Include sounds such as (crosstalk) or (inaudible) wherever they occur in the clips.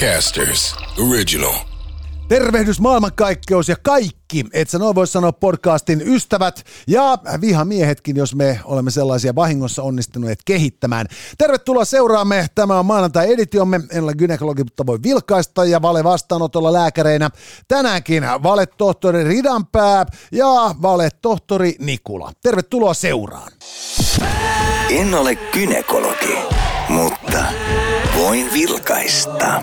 Podcasters Original. Tervehdys maailmankaikkeus ja kaikki, et sä noin voi sanoa podcastin ystävät ja vihamiehetkin, jos me olemme sellaisia vahingossa onnistuneet kehittämään. Tervetuloa seuraamme. Tämä on maanantai-editiomme. En ole gynekologi, mutta voi vilkaista ja vale vastaanotolla lääkäreinä. Tänäänkin vale-tohtori Ridanpää ja vale-tohtori Nikula. Tervetuloa seuraan. En ole kynekologi, mutta voin vilkaista.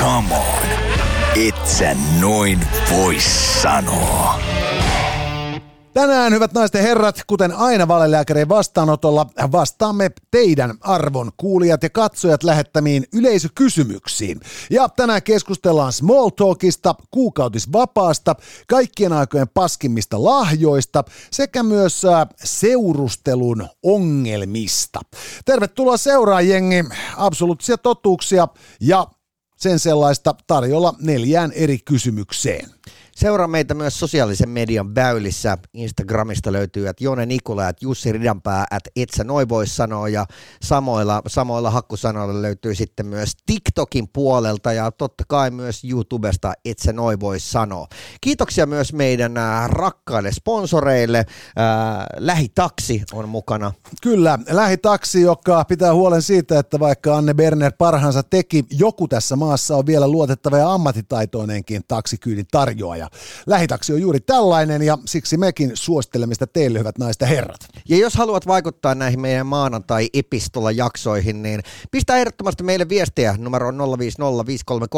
Come on, et sä noin voi sanoa. Tänään, hyvät naiset ja herrat, kuten aina valelääkärien vastaanotolla, vastaamme teidän arvon kuulijat ja katsojat lähettämiin yleisökysymyksiin. Ja tänään keskustellaan small talkista, kuukautisvapaasta, kaikkien aikojen paskimmista lahjoista sekä myös äh, seurustelun ongelmista. Tervetuloa seuraan jengi, absoluuttisia totuuksia ja sen sellaista tarjolla neljään eri kysymykseen. Seuraa meitä myös sosiaalisen median väylissä. Instagramista löytyy, että Jone Nikula, että Jussi Ridanpää, että et sä noi voi sanoa. Ja samoilla, samoilla hakkusanoilla löytyy sitten myös TikTokin puolelta ja totta kai myös YouTubesta, et sä noi voi sanoa. Kiitoksia myös meidän äh, rakkaille sponsoreille. Äh, Lähitaksi on mukana. Kyllä, lähitaksi, joka pitää huolen siitä, että vaikka Anne Berner parhaansa teki, joku tässä maassa on vielä luotettava ja ammattitaitoinenkin taksikyydin tarjoaja. Lähitaksi on juuri tällainen ja siksi mekin suosittelemme sitä teille, hyvät naiset ja herrat. Ja jos haluat vaikuttaa näihin meidän maanantai-epistola-jaksoihin, niin pistä ehdottomasti meille viestiä numero 050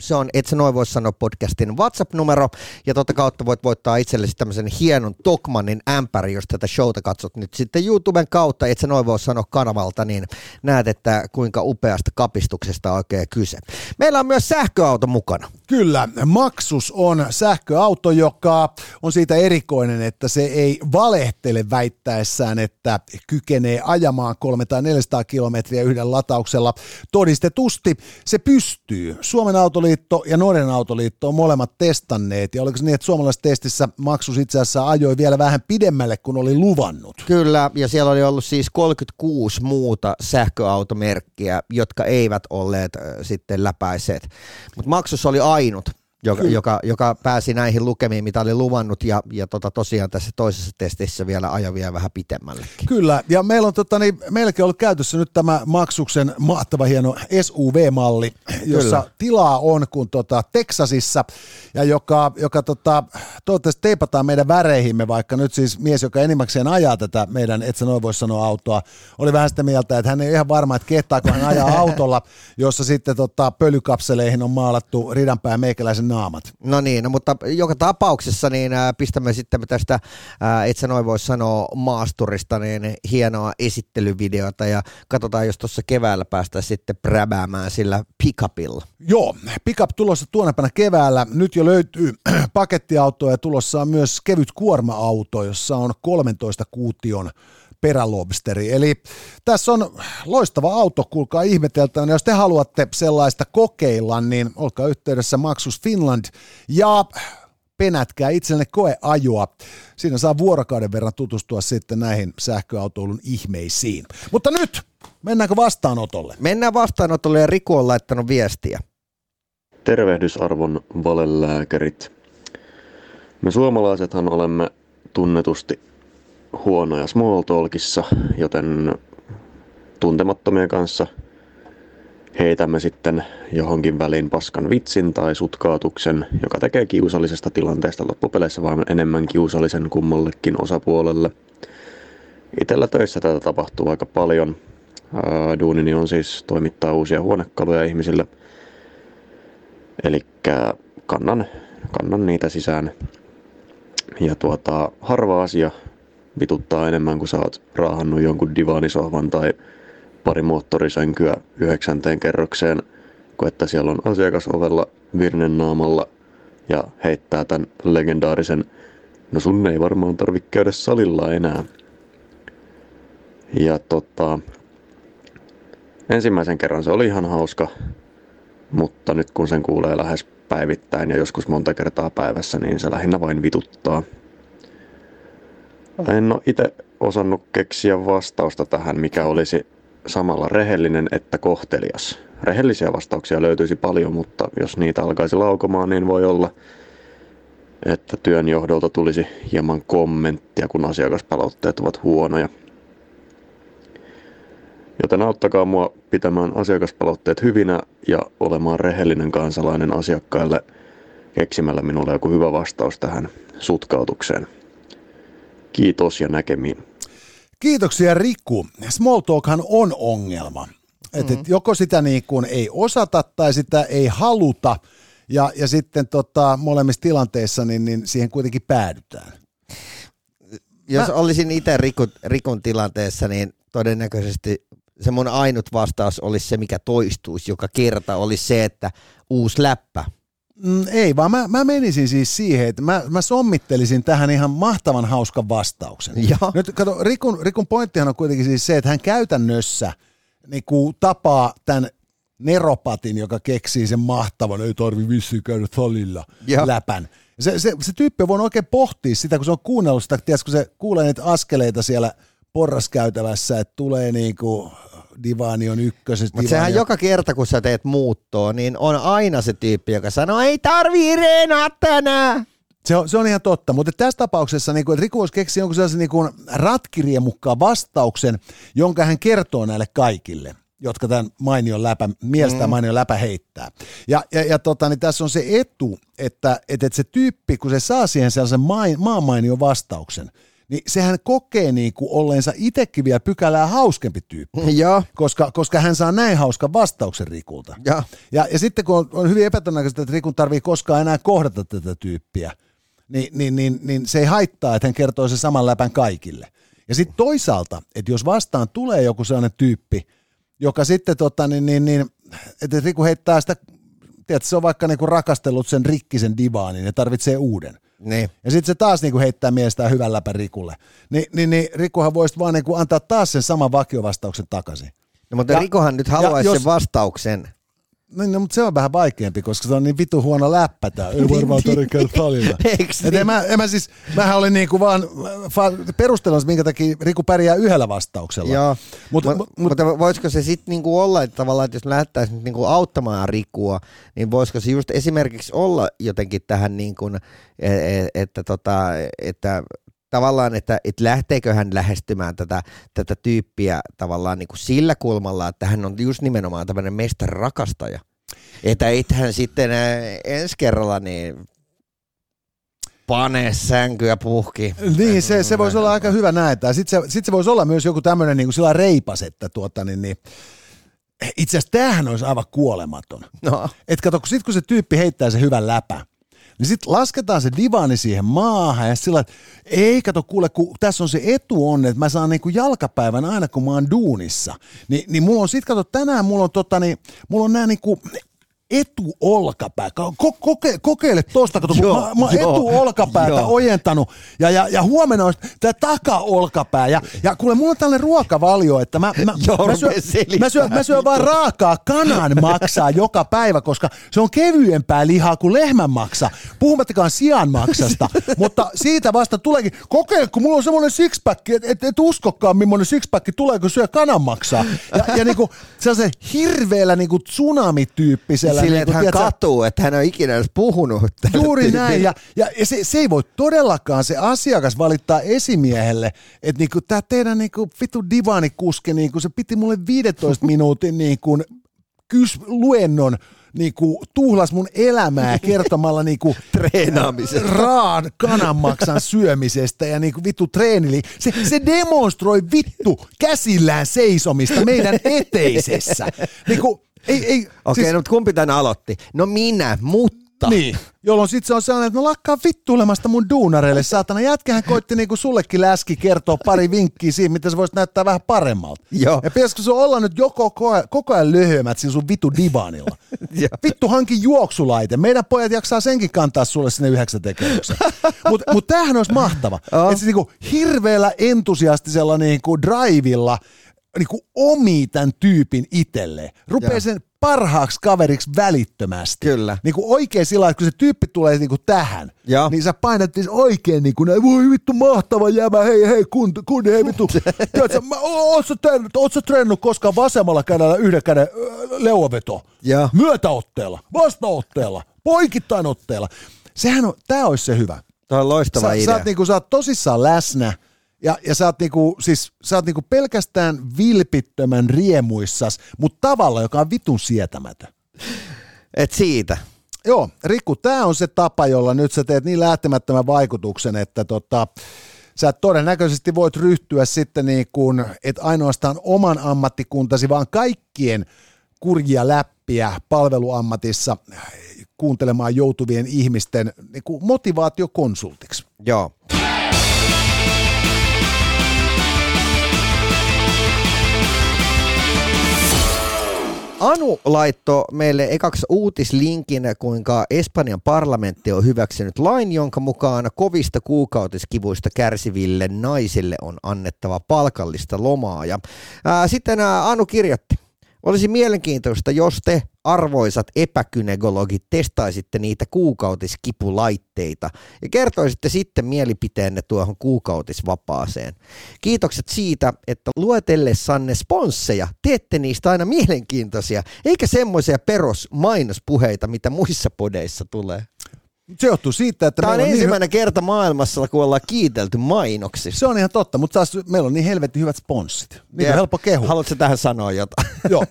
Se on Et sä noin voi sanoa podcastin WhatsApp-numero. Ja totta kautta voit voittaa itsellesi tämmöisen hienon Tokmanin ämpäri, jos tätä showta katsot nyt sitten YouTuben kautta, Et sä noin voi sanoa kanavalta, niin näet, että kuinka upeasta kapistuksesta oikein kyse. Meillä on myös sähköauto mukana. Kyllä, Maksus on sähköauto, joka on siitä erikoinen, että se ei valehtele väittäessään, että kykenee ajamaan 300 tai 400 kilometriä yhden latauksella. Todistetusti se pystyy. Suomen autoliitto ja Norjan autoliitto on molemmat testanneet, ja oliko se niin, että suomalaisessa testissä Maksus itse asiassa ajoi vielä vähän pidemmälle kuin oli luvannut? Kyllä, ja siellä oli ollut siis 36 muuta sähköautomerkkiä, jotka eivät olleet äh, sitten läpäiseet. Mutta Maksus oli ainut, joka, joka, joka pääsi näihin lukemiin, mitä oli luvannut, ja, ja tota, tosiaan tässä toisessa testissä vielä ajavia vähän pitemmälle. Kyllä, ja meillä on tota, niin, meilläkin ollut käytössä nyt tämä maksuksen mahtava hieno SUV-malli, jossa Kyllä. tilaa on kuin tota, Texasissa, ja joka, joka tota, toivottavasti teipataan meidän väreihimme, vaikka nyt siis mies, joka enimmäkseen ajaa tätä meidän, et sä noin voi sanoa autoa, oli vähän sitä mieltä, että hän ei ihan varma, että kehtaako hän ajaa autolla, jossa sitten tota, pölykapseleihin on maalattu ridanpää meikäläisen naamat. No niin, no, mutta joka tapauksessa niin äh, pistämme sitten tästä, äh, et sä noin voi sanoa maasturista, niin hienoa esittelyvideota ja katsotaan, jos tuossa keväällä päästään sitten präbäämään sillä pickupilla. Joo, pickup tulossa tuonnepana keväällä. Nyt jo löytyy (clears throat) pakettiautoa ja tulossa on myös kevyt kuorma-auto, jossa on 13 kuution perälobsteri. Eli tässä on loistava auto, kuulkaa ihmeteltävänä. Jos te haluatte sellaista kokeilla, niin olkaa yhteydessä Maxus Finland ja penätkää itsellenne koeajoa. Siinä saa vuorokauden verran tutustua sitten näihin sähköautoilun ihmeisiin. Mutta nyt, mennäänkö vastaanotolle? Mennään vastaanotolle ja Riku on laittanut viestiä. Tervehdysarvon valelääkärit. Me suomalaisethan olemme tunnetusti huonoja small talkissa, joten tuntemattomien kanssa heitämme sitten johonkin väliin paskan vitsin tai sutkaatuksen, joka tekee kiusallisesta tilanteesta loppupeleissä vaan enemmän kiusallisen kummallekin osapuolelle. Itellä töissä tätä tapahtuu aika paljon. Duunini on siis toimittaa uusia huonekaluja ihmisille. Eli kannan, kannan niitä sisään. Ja tuota, harva asia vituttaa enemmän, kuin sä oot raahannut jonkun divaanisohvan tai pari moottorisänkyä yhdeksänteen kerrokseen, kun että siellä on asiakas ovella virnen naamalla ja heittää tämän legendaarisen no sun ei varmaan tarvitse käydä salilla enää. Ja tota, ensimmäisen kerran se oli ihan hauska, mutta nyt kun sen kuulee lähes päivittäin ja joskus monta kertaa päivässä, niin se lähinnä vain vituttaa. En ole itse osannut keksiä vastausta tähän, mikä olisi samalla rehellinen että kohtelias. rehellisiä vastauksia löytyisi paljon, mutta jos niitä alkaisi laukomaan, niin voi olla, että työnjohdolta tulisi hieman kommenttia, kun asiakaspalautteet ovat huonoja. Joten auttakaa mua pitämään asiakaspalautteet hyvinä ja olemaan rehellinen kansalainen asiakkaille keksimällä minulle joku hyvä vastaus tähän sutkautukseen. Kiitos ja näkemiin. Kiitoksia Riku. Small talkhan on ongelma. Et, et joko sitä niin kuin ei osata tai sitä ei haluta ja, ja sitten tota, molemmissa tilanteissa niin, niin siihen kuitenkin päädytään. Jos Mä... olisin itse Rikun, Rikun tilanteessa, niin todennäköisesti se mun ainut vastaus olisi se, mikä toistuisi joka kerta, olisi se, että uusi läppä. Mm, ei, vaan mä, mä menisin siis siihen, että mä, mä sommittelisin tähän ihan mahtavan hauskan vastauksen. Ja. Nyt kato, Rikun, Rikun pointtihan on kuitenkin siis se, että hän käytännössä niin kuin tapaa tämän neropatin, joka keksii sen mahtavan, ei tarvi vissiin käydä salilla, Ja. läpän. Se, se, se tyyppi voi oikein pohtia sitä, kun se on kuunnellut sitä, tiedätkö, kun se kuulee niitä askeleita siellä porraskäytävässä, että tulee niin kuin divaani on ykkösestä. Mutta sehän joka kerta, kun sä teet muuttoa, niin on aina se tyyppi, joka sanoo, ei tarvii reenaa tänään. Se on, se on ihan totta, mutta tässä tapauksessa niin kuin, Riku voisi keksiä jonkun sellaisen niin kuin ratkiriemukkaan vastauksen, jonka hän kertoo näille kaikille jotka tämän mainion läpä, mielestä mm. mainion läpä heittää. Ja, ja, ja tota, niin tässä on se etu, että, että, että se tyyppi, kun se saa siihen sellaisen main, maamainion vastauksen, niin sehän kokee niin kuin olleensa itsekin vielä pykälää hauskempi tyyppi, Joo. koska, koska hän saa näin hauskan vastauksen Rikulta. Ja. Ja, ja sitten kun on, on hyvin epätodennäköistä, että Rikun tarvii koskaan enää kohdata tätä tyyppiä, niin, niin, niin, niin se ei haittaa, että hän kertoo sen saman läpän kaikille. Ja sitten toisaalta, että jos vastaan tulee joku sellainen tyyppi, joka sitten, tota, niin, niin, niin, että Riku heittää sitä, tiedätkö, se on vaikka niinku rakastellut sen rikkisen divaanin ja tarvitsee uuden. Niin. Ja sitten se taas niinku heittää mielestään hyvän läpän Rikulle. Ni, niin, niin Rikuhan voisi vaan niinku antaa taas sen saman vakiovastauksen takaisin. No, mutta Ja- Rikohan nyt haluaisi jos- sen vastauksen. No, no, mutta se on vähän vaikeampi, koska se on niin vitu huono läppä tää. Ei varmaan tarvitse käydä salilla. Niin? (laughs) en mä, en mä siis, mähän olin niinku vaan fa- perustelemassa, minkä takia Riku pärjää yhdellä vastauksella. Joo, Mut- Mut, mut- mut, mutta voisiko se sitten niinku olla, että tavallaan, että jos lähdettäisiin nyt niinku auttamaan Rikua, niin voisiko se just esimerkiksi olla jotenkin tähän, niin kuin, että, tota, että tavallaan, että, että lähteekö hän lähestymään tätä, tätä tyyppiä tavallaan niin kuin sillä kulmalla, että hän on just nimenomaan tämmöinen mestarakastaja. Että et hän sitten ensi kerralla niin pane sänkyä puhki. Niin, se, se voisi olla aika hyvä näitä. Sitten se, sit se voisi olla myös joku tämmöinen niin sillä reipas, että tuota, niin, niin, itse asiassa tämähän olisi aivan kuolematon. No, Et kato, kun sit kun se tyyppi heittää se hyvän läpä, niin sitten lasketaan se divani siihen maahan ja sillä että ei kato kuule, kun tässä on se etu on, että mä saan niinku jalkapäivän aina kun mä oon duunissa. Ni, niin mulla on sit, kato tänään mulla on tota niin, mulla on nää niinku etuolkapää. Ko, koke, kokeile tosta, kato, Joo, mä, mä joo, etuolkapäätä joo. ojentanut ja, ja, ja huomenna on tää takaolkapää. Ja, ja kuule, mulla on tällainen ruokavalio, että mä, mä, Joo, mä, syön, mä, syön, mä syön vaan raakaa kanan maksaa joka päivä, koska se on kevyempää lihaa kuin lehmän maksa, puhumattakaan sian maksasta, mutta siitä vasta tuleekin, kokeile, kun mulla on semmoinen sixpack, et, et, et uskokaan millainen sixpack tulee, kun syö kanan maksaa. Ja, ja niinku sellaisen hirveällä niinku tsunami-tyyppisellä. Silleen, niinku, että hän tiedätkö, katuu, että hän on ikinä edes puhunut. Juuri näin, ja, ja, se, se ei voi todellakaan se asiakas valittaa esimiehelle, että niinku, tämä teidän niinku, vitu divanikuski, niinku, se piti mulle 15 (laughs) minuutin niinku, kys, luennon, niinku, tuhlas mun elämää kertomalla niinku, (laughs) Treenaamisesta. raan kananmaksan syömisestä ja niinku vittu treenili. Se, se demonstroi vittu käsillään seisomista meidän eteisessä. Niinku, ei, ei, Okei, okay, no, mutta kumpi tän aloitti? No minä, mutta. niin, jolloin sitten se on sellainen, että no lakkaa vittuilemasta mun duunareille, saatana. Jätkähän koitti niinku sullekin läski kertoa pari vinkkiä siihen, miten se voisi näyttää vähän paremmalta. Joo. Ja pitäisikö sun olla nyt joko koko ajan, koko ajan löhömät siinä sun (laughs) vittu divanilla? Vittu hanki juoksulaite. Meidän pojat jaksaa senkin kantaa sulle sinne yhdeksän tekemyksen. (laughs) Mutta mut tämähän olisi mahtava. Joo. Että se niinku hirveällä entusiastisella niinku drivilla niinku omii tämän tyypin itselleen. Rupee Joo. sen parhaaksi kaveriksi välittömästi. Kyllä. Niin kuin oikein sillä että kun se tyyppi tulee niin kuin tähän, Joo. niin sä painat siis oikein niin kuin voi vittu mahtava jämä, hei hei kun, kun hei vittu. (laughs) Tiedätkö, mä, oot sä treenannut, oot sä treenannut koskaan vasemmalla kädellä yhden käden, leuaveto, Joo. myötäotteella, vastaotteella, poikittain otteella. Sehän on, tää olisi se hyvä. Tuo on loistava Sä, idea. sä, oot niinku, sä oot tosissaan läsnä ja, ja sä oot, niinku, siis, sä oot niinku pelkästään vilpittömän riemuissas, mutta tavalla, joka on vitun sietämätön. Et siitä. Joo, Rikku, tämä on se tapa, jolla nyt sä teet niin lähtemättömän vaikutuksen, että tota, sä todennäköisesti voit ryhtyä sitten niin kuin, et ainoastaan oman ammattikuntasi, vaan kaikkien kurjia läppiä palveluammatissa kuuntelemaan joutuvien ihmisten niin kuin motivaatiokonsultiksi. Joo. Anu laittoi meille ekaksi uutislinkin, kuinka Espanjan parlamentti on hyväksynyt lain, jonka mukaan kovista kuukautiskivuista kärsiville naisille on annettava palkallista lomaa. Ja, ää, sitten ää, Anu kirjoitti, olisi mielenkiintoista, jos te arvoisat epäkynegologit testaisitte niitä kuukautiskipulaitteita ja kertoisitte sitten mielipiteenne tuohon kuukautisvapaaseen. Kiitokset siitä, että luetellessanne sponsseja teette niistä aina mielenkiintoisia, eikä semmoisia perusmainospuheita, mitä muissa podeissa tulee. Se johtuu siitä, että Tämä on on ensimmäinen kerta maailmassa, kun ollaan kiitelty niin, mainoksista. se on ihan totta, mutta taas meillä on niin helvetin hyvät sponssit. Niitä Jep. on helppo kehua. Haluatko tähän sanoa jotain? (laughs) Joo.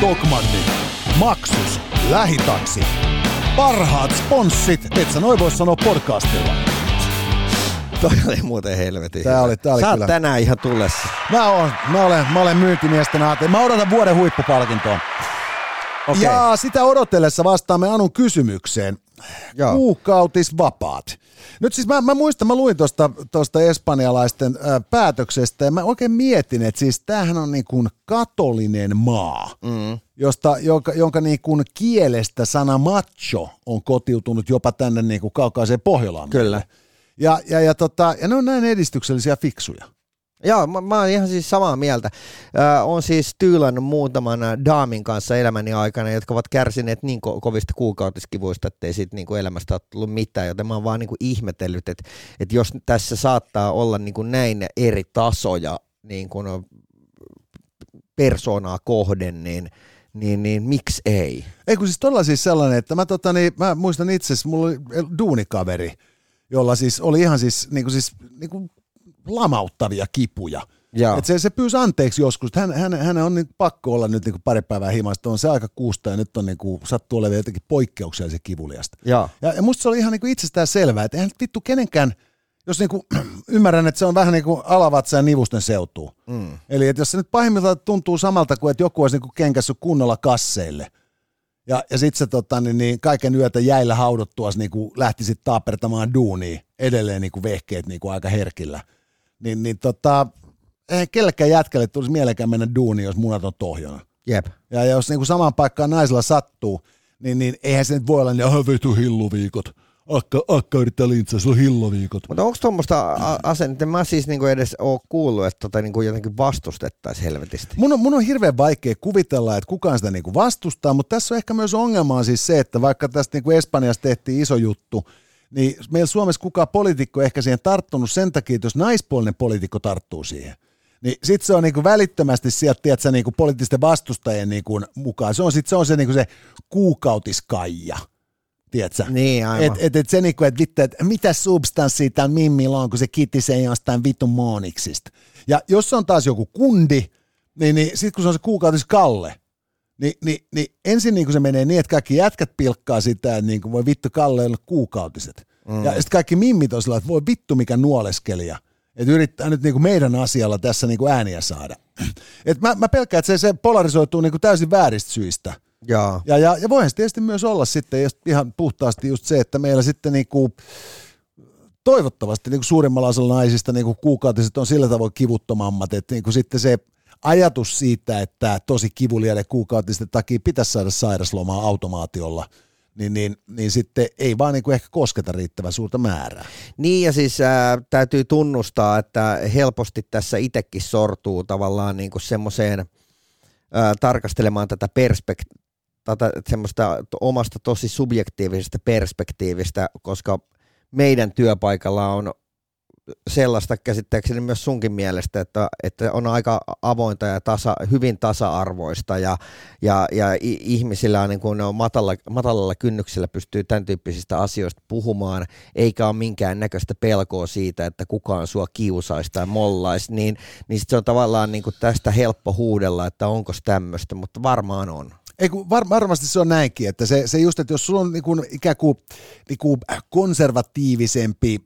Tokmanni, Maksus, Lähitaksi. Parhaat sponssit, et sä noin voi sanoa podcastilla. Toi oli muuten helvetin Tää hyvä. oli- tää oli Sä kyllä. tänään ihan tulessa. Mä, oon, mä, olen, mä olen myyntimiesten aate. Mä odotan vuoden huippupalkintoa. Okei. Ja sitä odotellessa vastaamme Anun kysymykseen. Joo. Kuukautisvapaat. Nyt siis mä, mä muistan, mä luin tuosta tosta espanjalaisten ää, päätöksestä ja mä oikein mietin, että siis tämähän on niin kuin katolinen maa, mm. josta, jonka, jonka niin kuin kielestä sana macho on kotiutunut jopa tänne niin kuin kaukaiseen Pohjolaan. Kyllä. Ja, ja, ja, tota, ja ne on näin edistyksellisiä ja fiksuja. Joo, mä, mä oon ihan siis samaa mieltä. Äh, on siis tyylannut muutaman daamin kanssa elämäni aikana, jotka ovat kärsineet niin ko- kovista kuukautiskivuista, ettei siitä niin kuin elämästä ole tullut mitään, joten mä oon vaan niin kuin ihmetellyt, että, että jos tässä saattaa olla niin kuin näin eri tasoja niin kuin persoonaa kohden, niin, niin, niin miksi ei? Ei kun siis todella siis sellainen, että mä, tota, niin, mä muistan itse mulla oli duunikaveri, jolla siis oli ihan siis, niin kuin siis niin kuin lamauttavia kipuja. Joo. Et se, se pyysi anteeksi joskus, että hän, hän, hän on niin pakko olla nyt niin pari päivää himasta, on se aika kuusta ja nyt on niin kuin, sattuu olemaan jotenkin poikkeuksellisen kivuliasta. Joo. Ja, ja musta se oli ihan niin kuin itsestään selvää, että eihän nyt vittu kenenkään, jos niin kuin, (clears throat) ymmärrän, että se on vähän niin kuin alavatsa ja nivusten seutuu. Mm. Eli että jos se nyt pahimmiltaan tuntuu samalta kuin, että joku olisi niin kuin kenkässyt kunnolla kasseille, ja, ja sitten se tota, niin, niin kaiken yötä jäillä haudottua niin lähti sitten taapertamaan duunia, edelleen niin kuin vehkeet niin kuin aika herkillä, niin, niin tota, eihän kellekään jätkälle tulisi mielekään mennä duuniin, jos munat on tohjona. Jep. Ja jos niin kuin samaan paikkaan naisella sattuu, niin, niin eihän se nyt voi olla niin, ah vitu hilluviikot. Akka, akka yrittää lintsaa, sillä on hilloviikot. Mutta onko tuommoista asennetta, mä siis niinku edes ole kuullut, että tota niinku jotenkin vastustettaisiin helvetisti. Mun on, mun on hirveän vaikea kuvitella, että kukaan sitä niinku vastustaa, mutta tässä on ehkä myös ongelma on siis se, että vaikka tästä niinku Espanjassa tehtiin iso juttu, niin meillä Suomessa kukaan poliitikko ehkä siihen tarttunut sen takia, että jos naispuolinen poliitikko tarttuu siihen, niin sitten se on niinku välittömästi sieltä, tiedätkö, niinku poliittisten vastustajien niinku mukaan. Se on sitten se, on se, niinku se kuukautiskaija, tiedätkö? Niin, aivan. Et, et, et se niinku, että vittu, että mitä substanssia tämän Mimmillä on, kun se kitisee jostain vitun mooniksista. Ja jos se on taas joku kundi, niin, niin sitten kun se on se kuukautiskalle, niin, niin, niin ensin niin kuin se menee niin, että kaikki jätkät pilkkaa sitä, että niin kuin voi vittu Kalle olla kuukautiset. Mm. Ja sitten kaikki mimmit on sillä, että voi vittu mikä nuoleskelija. Että yrittää nyt niin kuin meidän asialla tässä niin kuin ääniä saada. (clears throat) Et mä, mä pelkään, että se, se polarisoituu niin kuin täysin vääristä syistä. Joo. Ja, ja, ja voihan se tietysti myös olla sitten just ihan puhtaasti just se, että meillä sitten niinku, toivottavasti niinku suurimmalla osalla naisista niinku kuukautiset on sillä tavoin kivuttomammat, että niinku sitten se ajatus siitä, että tosi kivuliaiden kuukautisten takia pitäisi saada sairaslomaa automaatiolla, niin, niin, niin sitten ei vaan niinku ehkä kosketa riittävän suurta määrää. Niin ja siis ää, täytyy tunnustaa, että helposti tässä itsekin sortuu tavallaan niinku semmoiseen ää, tarkastelemaan tätä perspekt- tätä semmoista omasta tosi subjektiivisesta perspektiivistä, koska meidän työpaikalla on sellaista käsittääkseni myös sunkin mielestä, että, että on aika avointa ja tasa, hyvin tasa-arvoista ja, ja, ja ihmisillä on, niin kuin ne on matalla, matalalla kynnyksellä pystyy tämän tyyppisistä asioista puhumaan, eikä ole minkään näköistä pelkoa siitä, että kukaan sua kiusaisi tai mollaisi, niin, niin sit se on tavallaan niin kuin tästä helppo huudella, että onko tämmöistä, mutta varmaan on. Ei var, varmasti se on näinkin, että se, se just, että jos sulla on niin kuin, ikään kuin, niin kuin konservatiivisempi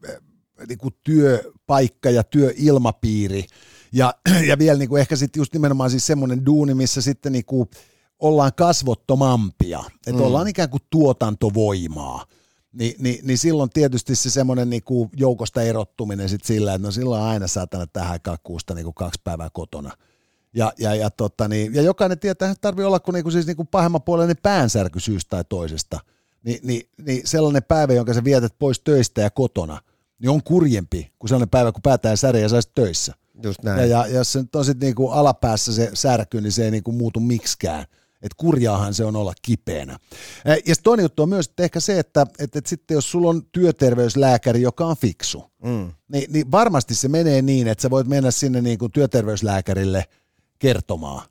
niin kuin työpaikka ja työilmapiiri, ja, (clears throat) ja vielä niin kuin ehkä sitten just nimenomaan siis semmoinen duuni, missä sitten niin kuin ollaan kasvottomampia, että mm. ollaan ikään kuin tuotantovoimaa, Ni, niin, niin silloin tietysti se semmoinen niin kuin joukosta erottuminen sitten sillä, että no silloin aina saatana tähän kakkuusta niin kuin kaksi päivää kotona – ja, ja, ja, totta, niin, ja jokainen tietää, että tarvii olla kuin, niinku, siis niinku pahemman puolelle päänsärky syystä tai toisesta. Ni, niin, niin sellainen päivä, jonka sä vietät pois töistä ja kotona, niin on kurjempi kuin sellainen päivä, kun päätään särjä ja sä töissä. Just näin. Ja, ja jos se on sitten niinku alapäässä se särky, niin se ei niinku muutu miksikään. Että kurjaahan se on olla kipeänä. Ja toinen juttu on myös että ehkä se, että, että, että sitten jos sulla on työterveyslääkäri, joka on fiksu, mm. niin, niin varmasti se menee niin, että sä voit mennä sinne niin kuin työterveyslääkärille – kertomaan.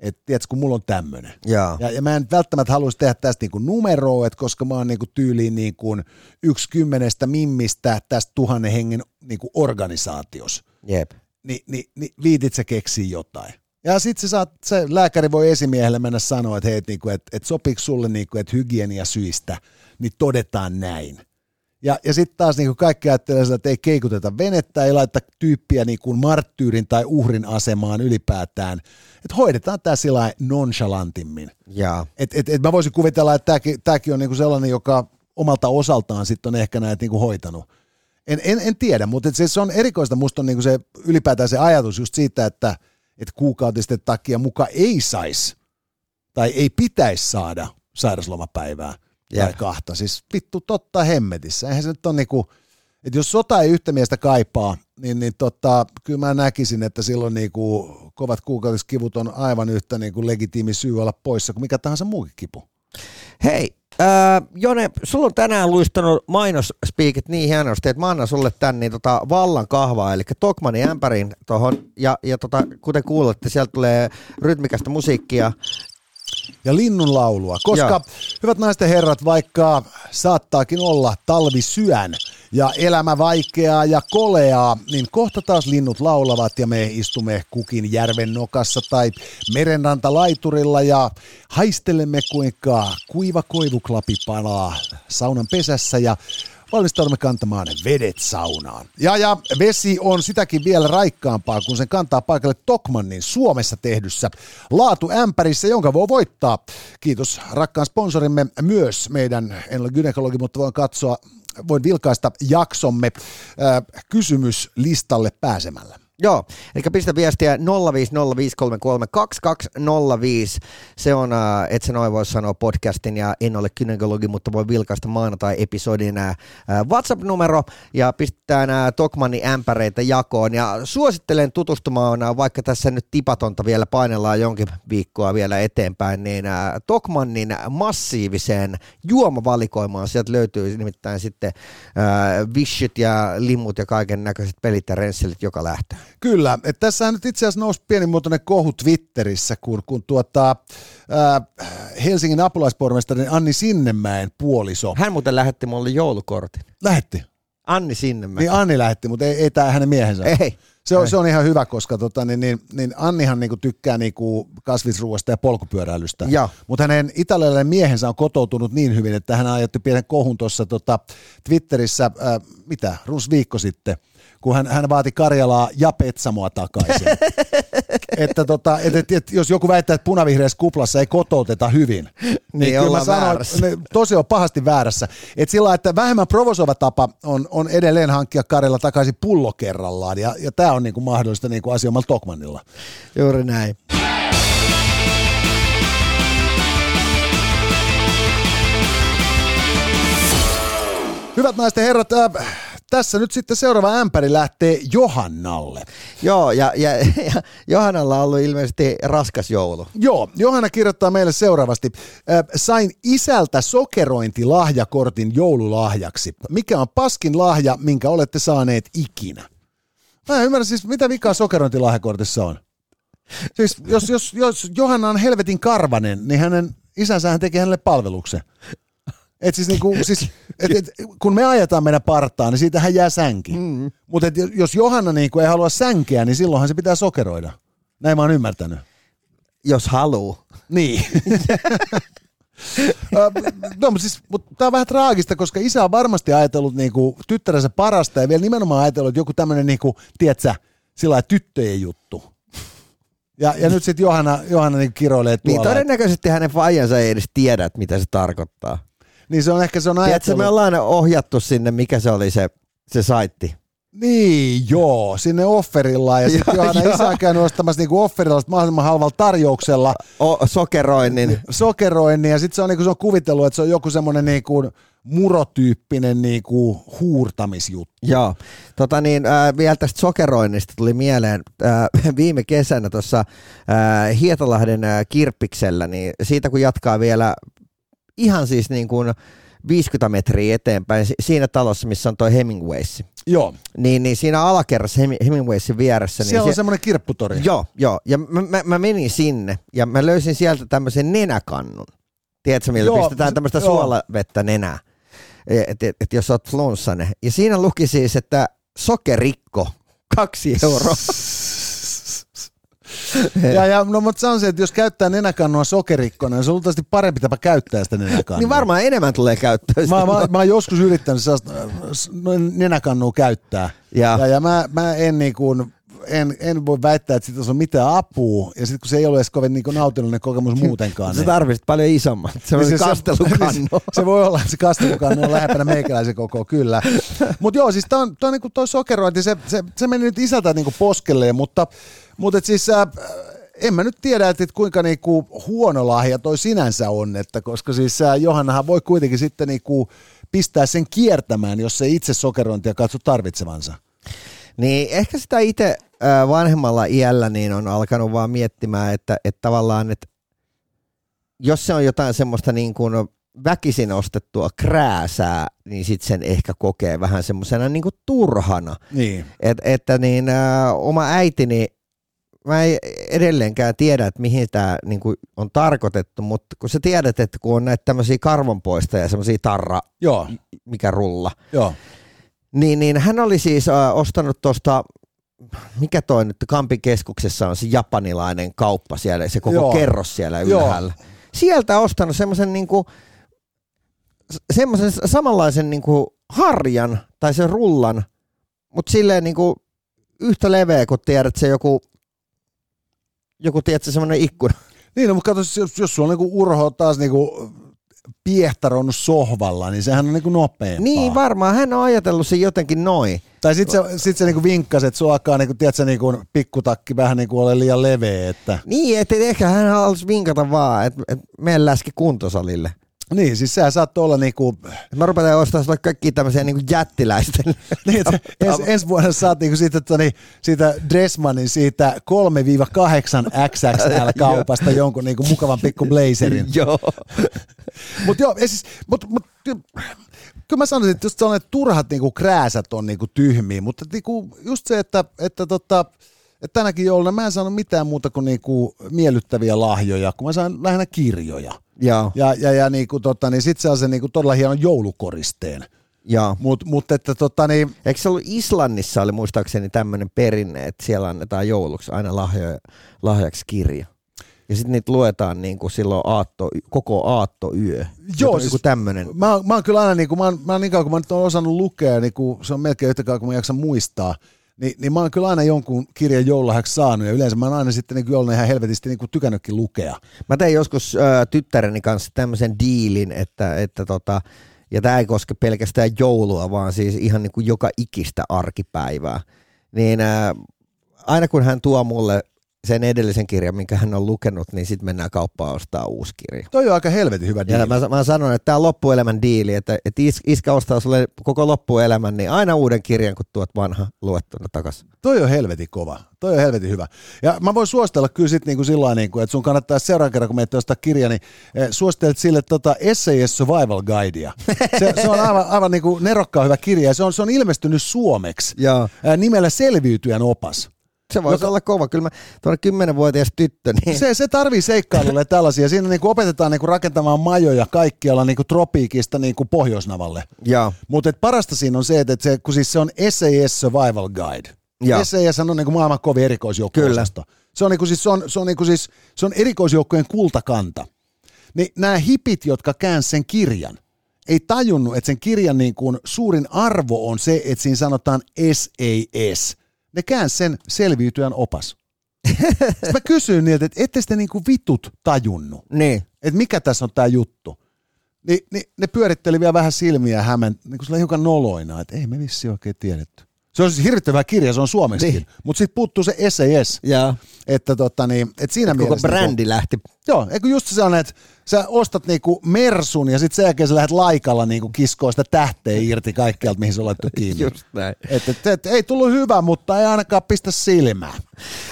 Että tiedätkö, kun mulla on tämmöinen. Ja, ja mä en välttämättä haluaisi tehdä tästä niinku numeroa, että koska mä oon niinku tyyliin niinku yksi kymmenestä mimmistä tästä tuhannen hengen niinku organisaatiossa. Jep. Ni, ni, ni, viitit sä keksiä jotain. Ja sitten se, saat, se lääkäri voi esimiehelle mennä sanoa, että hei, et, niinku, et, et sopiiko sulle, niinku, että hygienia syistä, niin todetaan näin. Ja, ja sitten taas niin kaikki ajattelee sitä, että ei keikuteta venettä, ei laita tyyppiä niin kuin marttyyrin tai uhrin asemaan ylipäätään. Että hoidetaan tämä sillä nonchalantimmin. Et, et, et mä voisin kuvitella, että tämäkin, tämäkin on niin kuin sellainen, joka omalta osaltaan sitten on ehkä näitä niin kuin hoitanut. En, en, en tiedä, mutta se, se on erikoista. Musta on niin kuin se ylipäätään se ajatus just siitä, että, että kuukautisten takia muka ei saisi tai ei pitäisi saada sairaslomapäivää – yeah. tai kahta. Siis vittu totta hemmetissä. Eihän se nyt ole niinku, että jos sota ei yhtä miestä kaipaa, niin, niin tota, kyllä mä näkisin, että silloin niinku kovat kuukautiskivut on aivan yhtä niinku legitiimi syy olla poissa kuin mikä tahansa muukin kipu. Hei, äh, Jone, sulla on tänään luistanut mainosspiikit niin hienosti, että mä annan sulle tän niin tota, vallan kahvaa, eli Tokmanin ämpärin tohon, ja, ja tota, kuten kuulette, sieltä tulee rytmikästä musiikkia, ja linnun laulua, koska ja. hyvät naisten herrat, vaikka saattaakin olla talvisyön ja elämä vaikeaa ja koleaa, niin kohta taas linnut laulavat ja me istumme kukin järven nokassa tai merenranta laiturilla ja haistelemme kuinka kuiva koivuklapi palaa saunan pesässä ja valmistaudumme kantamaan vedet saunaan. Ja, ja vesi on sitäkin vielä raikkaampaa, kun sen kantaa paikalle Tokmannin Suomessa tehdyssä laatuämpärissä, jonka voi voittaa. Kiitos rakkaan sponsorimme myös meidän, en ole gynekologi, mutta voin katsoa, voin vilkaista jaksomme äh, kysymyslistalle pääsemällä. Joo, eli pistä viestiä 0505332205. Se on, äh, et sä noin voi sanoa podcastin ja en ole kynekologi, mutta voi vilkaista maanantai-episodin äh, WhatsApp-numero ja pistää nämä Tokmannin ämpäreitä jakoon. Ja suosittelen tutustumaan, äh, vaikka tässä nyt tipatonta vielä painellaan jonkin viikkoa vielä eteenpäin, niin äh, Tokmannin massiiviseen juomavalikoimaan. Sieltä löytyy nimittäin sitten äh, vishyt ja limmut ja kaiken näköiset pelit ja rensselit joka lähtee. Kyllä, että tässähän nyt itse asiassa nousi pienimuotoinen kohu Twitterissä, kun, kun tuota, ää, Helsingin apulaispormestari Anni Sinnemäen puoliso. Hän muuten lähetti mulle joulukortin. Lähetti? Anni Sinnemäen. Niin Anni lähetti, mutta ei, ei tämä hänen miehensä. Ei. Se on, se on ihan hyvä, koska tota, niin, niin, niin Annihan niinku tykkää niinku kasvisruoasta ja polkupyöräilystä. Mutta hänen italialainen miehensä on kotoutunut niin hyvin, että hän ajattui pienen kohun tuossa tota, Twitterissä, äh, mitä, runs viikko sitten – kun hän, hän vaati Karjalaa ja Petsamoa takaisin. (laughs) että tota, et, et, et, jos joku väittää, että punavihreässä kuplassa ei kotouteta hyvin, niin, niin kyllä mä sanoin, ne, tosi on pahasti väärässä. Et sillä että vähemmän provosoiva tapa on, on edelleen hankkia Karjala takaisin pullo kerrallaan, ja, ja tämä on niinku mahdollista niinku asioimalla Tokmanilla. Juuri näin. Hyvät naiset ja herrat, äh, tässä nyt sitten seuraava ämpäri lähtee Johannalle. Joo, ja, ja, ja Johannalla on ollut ilmeisesti raskas joulu. Joo, Johanna kirjoittaa meille seuraavasti. Sain isältä sokerointilahjakortin joululahjaksi. Mikä on paskin lahja, minkä olette saaneet ikinä? Mä en ymmärrä siis, mitä vikaa sokerointilahjakortissa on. Siis jos, jos, jos Johanna on helvetin karvanen, niin hänen isänsä hän tekee hänelle palveluksen. Et siis niinku, siis, et, et, kun me ajetaan meidän partaa, niin siitähän jää sänki. Mm. Mutta jos Johanna niinku ei halua sänkeä, niin silloinhan se pitää sokeroida. Näin mä oon ymmärtänyt. Jos haluu. Niin. (laughs) no, mutta siis, mutta tämä on vähän traagista, koska isä on varmasti ajatellut niinku tyttärensä parasta ja vielä nimenomaan ajatellut, että joku tämmöinen, niinku, tiedätkö, sillä tyttöjen juttu. Ja, ja nyt sitten Johanna, Johanna niin kiroilee tuolla. Niin todennäköisesti hänen faijansa ei edes tiedä, että mitä se tarkoittaa. Niin se on ehkä se on ajatellut. Tiedätkö, me ollaan ohjattu sinne, mikä se oli se, se saitti. Niin, joo, sinne offerilla. Ja sitten Johanna isä on käynyt ostamassa niinku offerilla mahdollisimman halvalla tarjouksella. O, sokeroinnin. Sokeroinnin, ja sitten se on, niinku, se on kuvitellut, että se on joku semmoinen niinku, murotyyppinen niinku, huurtamisjuttu. Joo. Tota niin, äh, vielä tästä sokeroinnista tuli mieleen äh, viime kesänä tuossa äh, Hietalahden äh, kirppiksellä, niin siitä kun jatkaa vielä ihan siis niin kuin 50 metriä eteenpäin siinä talossa, missä on toi Hemingways. Joo. Niin, niin siinä alakerrassa Hemingwaysin vieressä. Siellä niin on semmoinen kirpputori. Joo, joo. Ja mä, mä, mä, menin sinne ja mä löysin sieltä tämmöisen nenäkannun. Tiedätkö, millä joo, pistetään tämmöistä joo. suolavettä nenää, että et, et jos oot flunssainen. Ja siinä luki siis, että sokerikko, kaksi euroa. (laughs) (laughs) ja, ja, no, mutta se on se, että jos käyttää nenäkannua sokerikkona, niin se on luultavasti parempi tapa käyttää sitä nenäkannua. niin varmaan enemmän tulee käyttöön. Mä, mä, mä, oon joskus yrittänyt sellaista nenäkannua käyttää. Ja, ja, ja mä, mä en niin kuin, en, en voi väittää, että siitä on mitään apua, ja sitten kun se ei ole edes kovin niin nautinnollinen kokemus muutenkaan. Se niin... tarvitset paljon isomman. Se on niin se, kastelukannu. Se, se, voi olla, että se kastelukannu on lähempänä meikäläisen koko, kyllä. Mutta joo, siis toi, on, toi, niin toi sokerointi, se, se, se meni nyt isältä niin poskelleen, mutta, mutta et siis äh, en mä nyt tiedä, että kuinka niinku huono lahja toi sinänsä on, että koska siis äh, Johannahan voi kuitenkin sitten niinku pistää sen kiertämään, jos se itse sokerointia katso tarvitsevansa. Niin ehkä sitä itse vanhemmalla iällä niin on alkanut vaan miettimään, että, että tavallaan, että jos se on jotain semmoista niin kuin väkisin ostettua krääsää, niin sitten sen ehkä kokee vähän semmoisena niin kuin turhana. Niin. Et, että niin, ä, oma äitini, mä en edelleenkään tiedä, että mihin tämä niin on tarkoitettu, mutta kun sä tiedät, että kun on näitä tämmöisiä karvonpoistajia, semmoisia tarra, Joo. mikä rulla, Joo. Niin, niin hän oli siis äh, ostanut tuosta mikä toi nyt Kampin keskuksessa on se japanilainen kauppa siellä, se koko Joo. kerros siellä ylhäällä. Joo. Sieltä ostanut semmoisen niinku, semmoisen samanlaisen niinku harjan tai sen rullan, mutta silleen niinku yhtä leveä, kun tiedät se joku, joku tiedät semmoinen ikkuna. Niin, no, mutta katso, jos, jos sulla on niinku urho taas niinku piehtaronnut sohvalla, niin sehän on niinku nopeampaa. Niin, varmaan. Hän on ajatellut sen jotenkin noin. Tai sitten se, sit se niinku vinkkasi, että alkaa niinku, tiedätkö, niinku pikkutakki vähän niinku ole liian leveä. Että... Niin, että ehkä hän haluaisi vinkata vaan, että, että mene läski kuntosalille. Niin, siis sehän saattoi olla niinku... Mä rupean ostaa sulle kaikki tämmöisiä niinku jättiläisten. (laughs) niin, (laughs) ens, ensi vuonna saat niinku siitä, toni, siitä Dressmanin siitä 3-8 XXL-kaupasta (laughs) jonkun niinku mukavan pikku blazerin. joo. Mut joo, siis, mut, mut, kyllä mä sanoisin, että just sellainen turhat niinku krääsät on niinku tyhmiä, mutta niinku just se, että, että tota, että tänäkin jouluna mä en saanut mitään muuta kuin niinku miellyttäviä lahjoja, kun mä saan lähinnä kirjoja. Ja, ja, ja, ja niinku, tota, niin sitten se on se niinku todella hieno joulukoristeen. Mutta mut, että tota niin... Eikö se ollut Islannissa oli muistaakseni tämmöinen perinne, että siellä annetaan jouluksi aina lahjoja, lahjaksi kirja. Ja sitten niitä luetaan niin kuin silloin aatto, koko aattoyö. Joo, siis tämmönen. Mä, mä oon kyllä aina, niin kuin, mä, oon, mä oon niin kauan kun mä nyt oon osannut lukea, niin kuin, se on melkein yhtä kauan kuin mä jaksan muistaa, niin, niin mä oon kyllä aina jonkun kirjan joululahjaksi saanut ja yleensä mä oon aina sitten niin jouluna ihan helvetisti niin kuin tykännytkin lukea. Mä tein joskus äh, tyttäreni kanssa tämmöisen diilin, että, että tota, ja tämä ei koske pelkästään joulua, vaan siis ihan niin kuin joka ikistä arkipäivää. Niin äh, aina kun hän tuo mulle sen edellisen kirjan, minkä hän on lukenut, niin sitten mennään kauppaan ostaa uusi kirja. Toi on aika helvetin hyvä Ja diili. mä, mä sanon, että tämä on loppuelämän diili, että, että is, iskä ostaa sulle koko loppuelämän, niin aina uuden kirjan, kun tuot vanha luettuna takaisin. Toi on helvetin kova. Toi on helvetin hyvä. Ja mä voin suositella kyllä sit niinku sillä niinku, että sun kannattaa seuraavan kerran, kun menet ostaa kirja, niin eh, suosittelet sille tota SAS Survival Guidea. Se, se on aivan, aivan niinku nerokkaan hyvä kirja ja se on, se on ilmestynyt suomeksi Joo. eh, nimellä Selviytyjän opas. Se voisi olla kova. Kyllä mä tuonne kymmenenvuotias tyttö, niin Se, se tarvii seikkailulle tällaisia. Siinä niinku opetetaan niinku rakentamaan majoja kaikkialla niinku tropiikista niinku Pohjoisnavalle. Mutta parasta siinä on se, että se, kun siis se on SAS Survival Guide. Joo. SAS on niinku maailman kovin erikoisjoukko-osasto. Se on, niinku siis, se, on, se, on niinku siis, se on erikoisjoukkojen kultakanta. Niin nämä hipit, jotka käänsi sen kirjan, ei tajunnut, että sen kirjan niin kuin suurin arvo on se, että siinä sanotaan SAS. Ne käänsi sen selviytyjän opas. Sitten mä kysyin niiltä, että ette te niinku vitut tajunnut Niin. että mikä tässä on tämä juttu. Ni, niin ne pyöritteli vielä vähän silmiä ja hämmen, niin kuin hiukan noloina, että ei me vissi oikein tiedetty. Se on siis hirvittävä kirja, se on suomeksikin, Niin. mutta sitten puuttuu se SAS, Ja että tota niin, että siinä koko mielessä... brändi lähti. Niinku, joo, eikö just se on, että sä ostat niinku Mersun ja sitten sen jälkeen sä lähdet laikalla niinku kiskoa sitä tähteä irti kaikkialta, mihin se on laittu kiinni. Just näin. Että et, et, ei tullut hyvä, mutta ei ainakaan pistä silmää.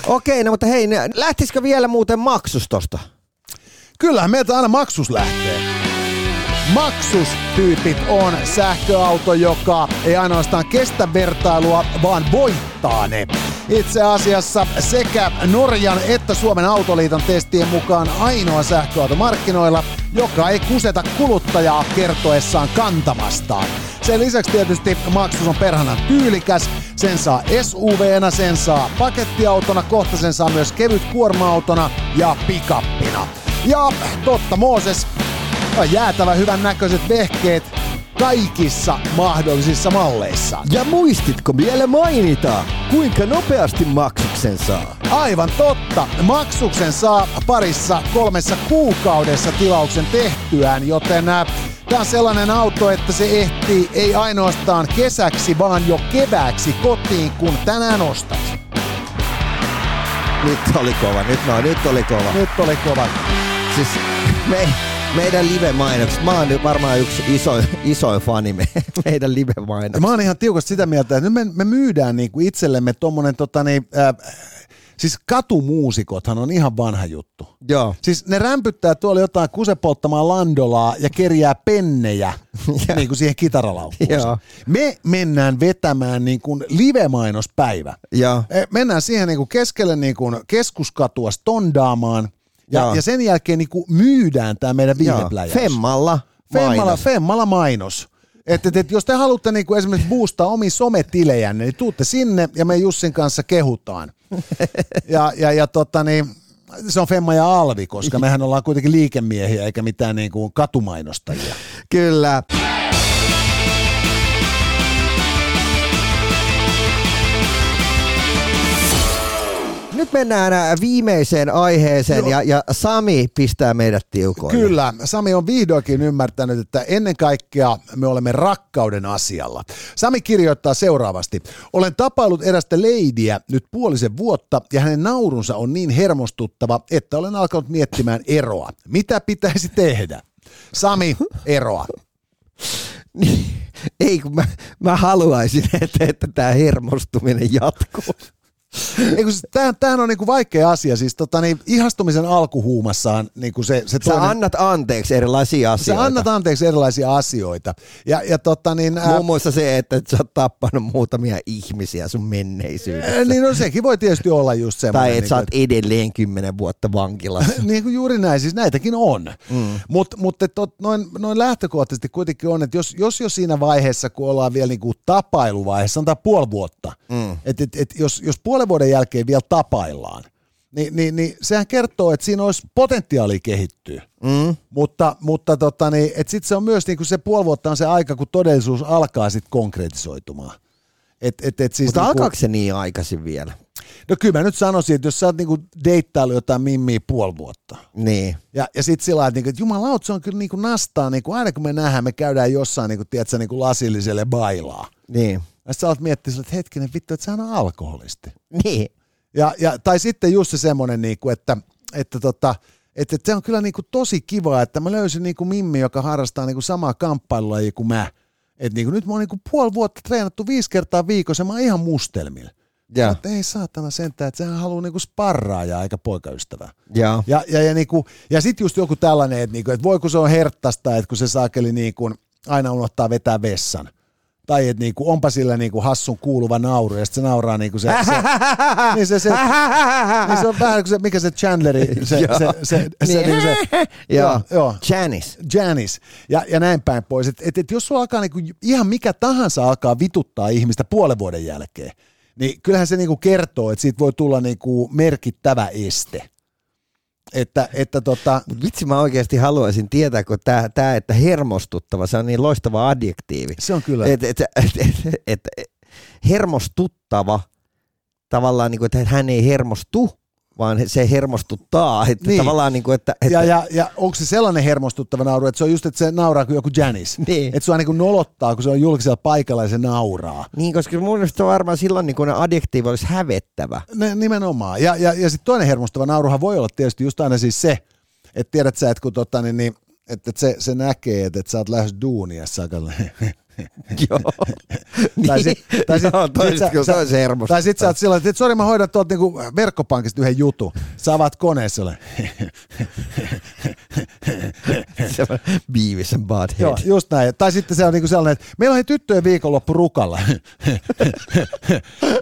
Okei, no mutta hei, lähtisikö vielä muuten maksustosta? Kyllähän meiltä aina maksus lähtee. Maksustyypit on sähköauto, joka ei ainoastaan kestä vertailua, vaan voittaa ne. Itse asiassa sekä Norjan että Suomen Autoliiton testien mukaan ainoa sähköauto markkinoilla, joka ei kuseta kuluttajaa kertoessaan kantamastaan. Sen lisäksi tietysti maksus on perhanan tyylikäs. Sen saa SUVnä, sen saa pakettiautona, kohta sen saa myös kevyt kuorma-autona ja pikappina. Ja totta Mooses, jäätävä hyvän näköiset vehkeet kaikissa mahdollisissa malleissa. Ja muistitko vielä mainita, kuinka nopeasti maksuksen saa? Aivan totta. Maksuksen saa parissa kolmessa kuukaudessa tilauksen tehtyään, joten tämä on sellainen auto, että se ehtii ei ainoastaan kesäksi, vaan jo kevääksi kotiin, kun tänään ostat. Nyt oli kova, nyt, no, nyt oli kova. Nyt oli kova. Siis me, meidän live-mainokset, mä oon varmaan yksi iso, isoin fani me, meidän live-mainokset. Mä oon ihan tiukasti sitä mieltä, että nyt me, me myydään niinku itsellemme tommonen tota niin, äh, siis katumuusikothan on ihan vanha juttu. Joo. Siis ne rämpyttää tuolla jotain kusepolttamaa landolaa ja kerjää pennejä (laughs) niin kuin siihen kitaralaukkuun. Joo. Me mennään vetämään niin kuin live-mainospäivä. Joo. Eh, Mennään siihen niin kuin keskelle niin kuin keskuskatua stondaamaan ja, Joo. ja sen jälkeen niin kuin myydään tämä meidän Joo. viihepläjäys. Femmalla Femmalla, mainos. Femmalla mainos. Että et, et, jos te haluatte niinku esimerkiksi boostaa omi sometilejänne, niin tuutte sinne ja me Jussin kanssa kehutaan. (laughs) Ja, ja, ja tota niin, se on Femma ja Alvi, koska mehän ollaan kuitenkin liikemiehiä eikä mitään niinku katumainostajia. Kyllä. Nyt mennään ää, viimeiseen aiheeseen Joo. ja, ja Sami pistää meidät tiukoille. Kyllä, Sami on vihdoinkin ymmärtänyt, että ennen kaikkea me olemme rakkauden asialla. Sami kirjoittaa seuraavasti. Olen tapailut erästä leidiä nyt puolisen vuotta ja hänen naurunsa on niin hermostuttava, että olen alkanut miettimään eroa. Mitä pitäisi tehdä? Sami, eroa. (laughs) Niin, Ei kun mä, mä haluaisin, että, että tämä hermostuminen jatkuu. Eikö, siis, tämähän, tämähän on niinku vaikea asia. Siis tota, niin, ihastumisen alkuhuumassaan niinku se, se Sä toinen, annat anteeksi erilaisia sä asioita. annat anteeksi erilaisia asioita. Ja, ja tota, niin, ää, Muun muassa se, että sä oot tappanut muutamia ihmisiä sun menneisyydessä. ää, niin no, sekin voi tietysti olla just semmoinen. tai että sä niinku, oot edelleen kymmenen vuotta vankilassa. (laughs) niin kuin juuri näin, siis näitäkin on. Mm. Mutta mut, noin, noin lähtökohtaisesti kuitenkin on, että jos, jos jo siinä vaiheessa, kun ollaan vielä niin kuin tapailuvaiheessa, sanotaan puoli vuotta, mm. että et, et, jos, jos vuoden jälkeen vielä tapaillaan, niin, niin, niin sehän kertoo, että siinä olisi potentiaalia kehittyä. Mm. Mutta, mutta tota, niin, et sit se on myös niin kuin se puoli vuotta on se aika, kun todellisuus alkaa sitten konkretisoitumaan. Et, et, et siis Mutta niinku- alkaako se niin aikaisin vielä? No kyllä mä nyt sanoisin, että jos sä oot niinku deittailu jotain mimmiä puoli vuotta, Niin. ja, ja sitten sillä lailla, että, niinku, että jumalaut, se on kyllä niinku nastaa, niinku, aina kun me nähdään, me käydään jossain niinku, tiedätkö, niinku lasilliselle bailaa. Niin. Ja sitten sä oot miettinyt, että hetkinen vittu, että sehän on alkoholisti. Niin. Ja, ja, tai sitten just se semmoinen, niinku, että, että, tota, että, että se on kyllä niinku tosi kiva, että mä löysin niinku Mimmi, joka harrastaa niinku samaa kamppailulajia kuin mä. Et niinku, nyt mä oon niinku puoli vuotta treenattu viisi kertaa viikossa ja mä oon ihan mustelmilla. Ja, Mutta ei saatana sentään, että sehän haluaa niinku sparraajaa eikä poikaystävää. ja. Ja, ja, ja, niinku, ja sitten just joku tällainen, että, niinku, että voiko se on herttasta, että kun se saakeli niinku, aina unohtaa vetää vessan. Tai että niinku, onpa sillä niinku hassun kuuluva nauru, ja sitten se nauraa niinku se, se, niin se, se, niin se on vähän kuin se, mikä se Chandleri, se, se, se, se, se, niinku se (laughs) Joo, joo. Janice. Janice ja, ja näin päin pois. Että et, et jos sulla alkaa niinku, ihan mikä tahansa alkaa vituttaa ihmistä puolen vuoden jälkeen, niin kyllähän se niinku kertoo, että siitä voi tulla niinku merkittävä este. Että, että tota, Mut vitsi mä oikeasti haluaisin tietää, kun tää, tää että hermostuttava, se on niin loistava adjektiivi. se on kyllä. Et, et, et, et, et, et, hermostuttava, tavallaan niin kuin, että hän ei hermostu, vaan se hermostuttaa. Että Niin. tavallaan niin kuin, että, että ja, ja, ja onko se sellainen hermostuttava nauru, että se on just, että se nauraa kuin joku Janice. (laughs) Niin. Että sua niinku nolottaa, kun se on julkisella paikalla ja se nauraa. Niin, koska mun mielestä varmaan silloin niin kuin adjektiivi olisi hävettävä. Ne, nimenomaan. Ja, ja, ja sitten toinen hermostava nauruhan voi olla tietysti just aina siis se, että tiedät sä, että kun tota, niin, niin että se, se näkee, että, että sä oot lähes duunia, sä (laughs) (laughs) Joo. Tai sit, tai sit, Joo, toi sit sä- kyllä sä- toi se hermostuttaa. Tai sit sä oot sillä että sori mä hoidan tuolta niinku verkkopankista yhden jutun. Sä avaat koneessa ole. Se on Beavis and Butthead. Joo, just näin. Tai sitten se on niinku sellainen, että meillä on tyttöjen viikonloppu rukalla.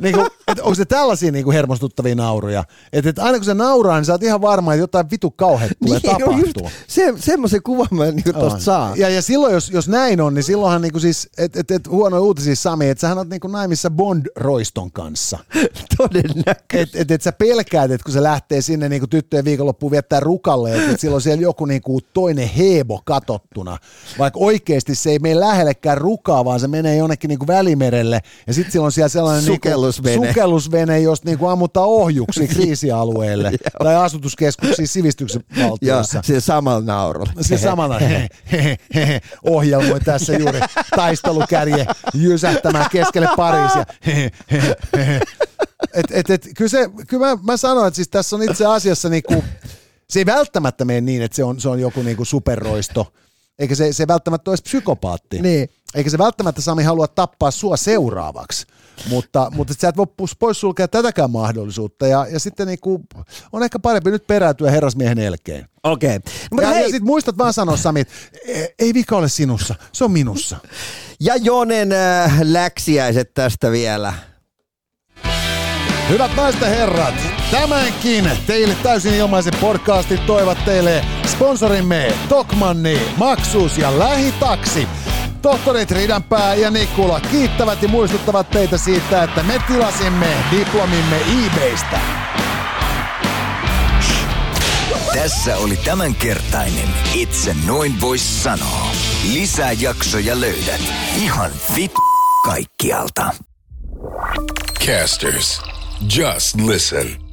niinku, et onko se tällaisia niinku hermostuttavia nauruja? Että et aina kun se nauraa, niin sä oot ihan varma, että jotain vitu kauheat tulee Niin, no just tapahtua. se, semmoisen kuvan mä niin tosta saa. Ja, ja silloin, jos, jos näin on, niin silloinhan niinku siis, et, et, et, huono uutisia Sami, että sähän oot niinku naimissa Bond-roiston kanssa. (laughs) Todennäköisesti. Et, et, et sä pelkäät, että kun se lähtee sinne niinku tyttöjen viikonloppuun viettää rukalle, että et silloin siellä joku niinku toinen heebo katottuna. Vaikka oikeasti se ei mene lähellekään rukaa, vaan se menee jonnekin niinku välimerelle. Ja sitten silloin siellä sellainen Sukellusvene. Niinku, sukellusvene, josta niinku ammuttaa ohjuksi (laughs) kriisialueelle tai asutuskeskuksiin sivistyksen Ja valtioissa. se samalla naurulla. Se he, (laughs) ohjelmoi tässä juuri taistelukärje jysähtämään keskelle Pariisia. (laughs) Et, et, et, kyllä, se, kyllä mä, mä sanoin, että siis tässä on itse asiassa niinku, se ei välttämättä mene niin, että se on, se on joku niinku superroisto, eikä se, se välttämättä olisi psykopaatti. Niin. Eikä se välttämättä Sami halua tappaa sua seuraavaksi, mutta, mutta sä et voi poissulkea tätäkään mahdollisuutta ja, ja sitten niinku, on ehkä parempi nyt peräytyä herrasmiehen elkeen. Okei. Okay. Ja, hei, ja sit muistat vaan sanoa Sami, että e- ei vika ole sinussa, se on minussa. ja Jonen äh, läksiäiset tästä vielä. Hyvät naiset ja herrat, tämänkin teille täysin ilmaisen podcastin toivat teille sponsorimme Tokmanni, Maksus ja Lähitaksi. Tohtorit Ridanpää ja Nikula kiittävät ja muistuttavat teitä siitä, että me tilasimme diplomimme eBaystä. Tässä oli tämänkertainen Itse noin vois sanoa. Lisää jaksoja löydät ihan vit kaikkialta. Casters. Just listen.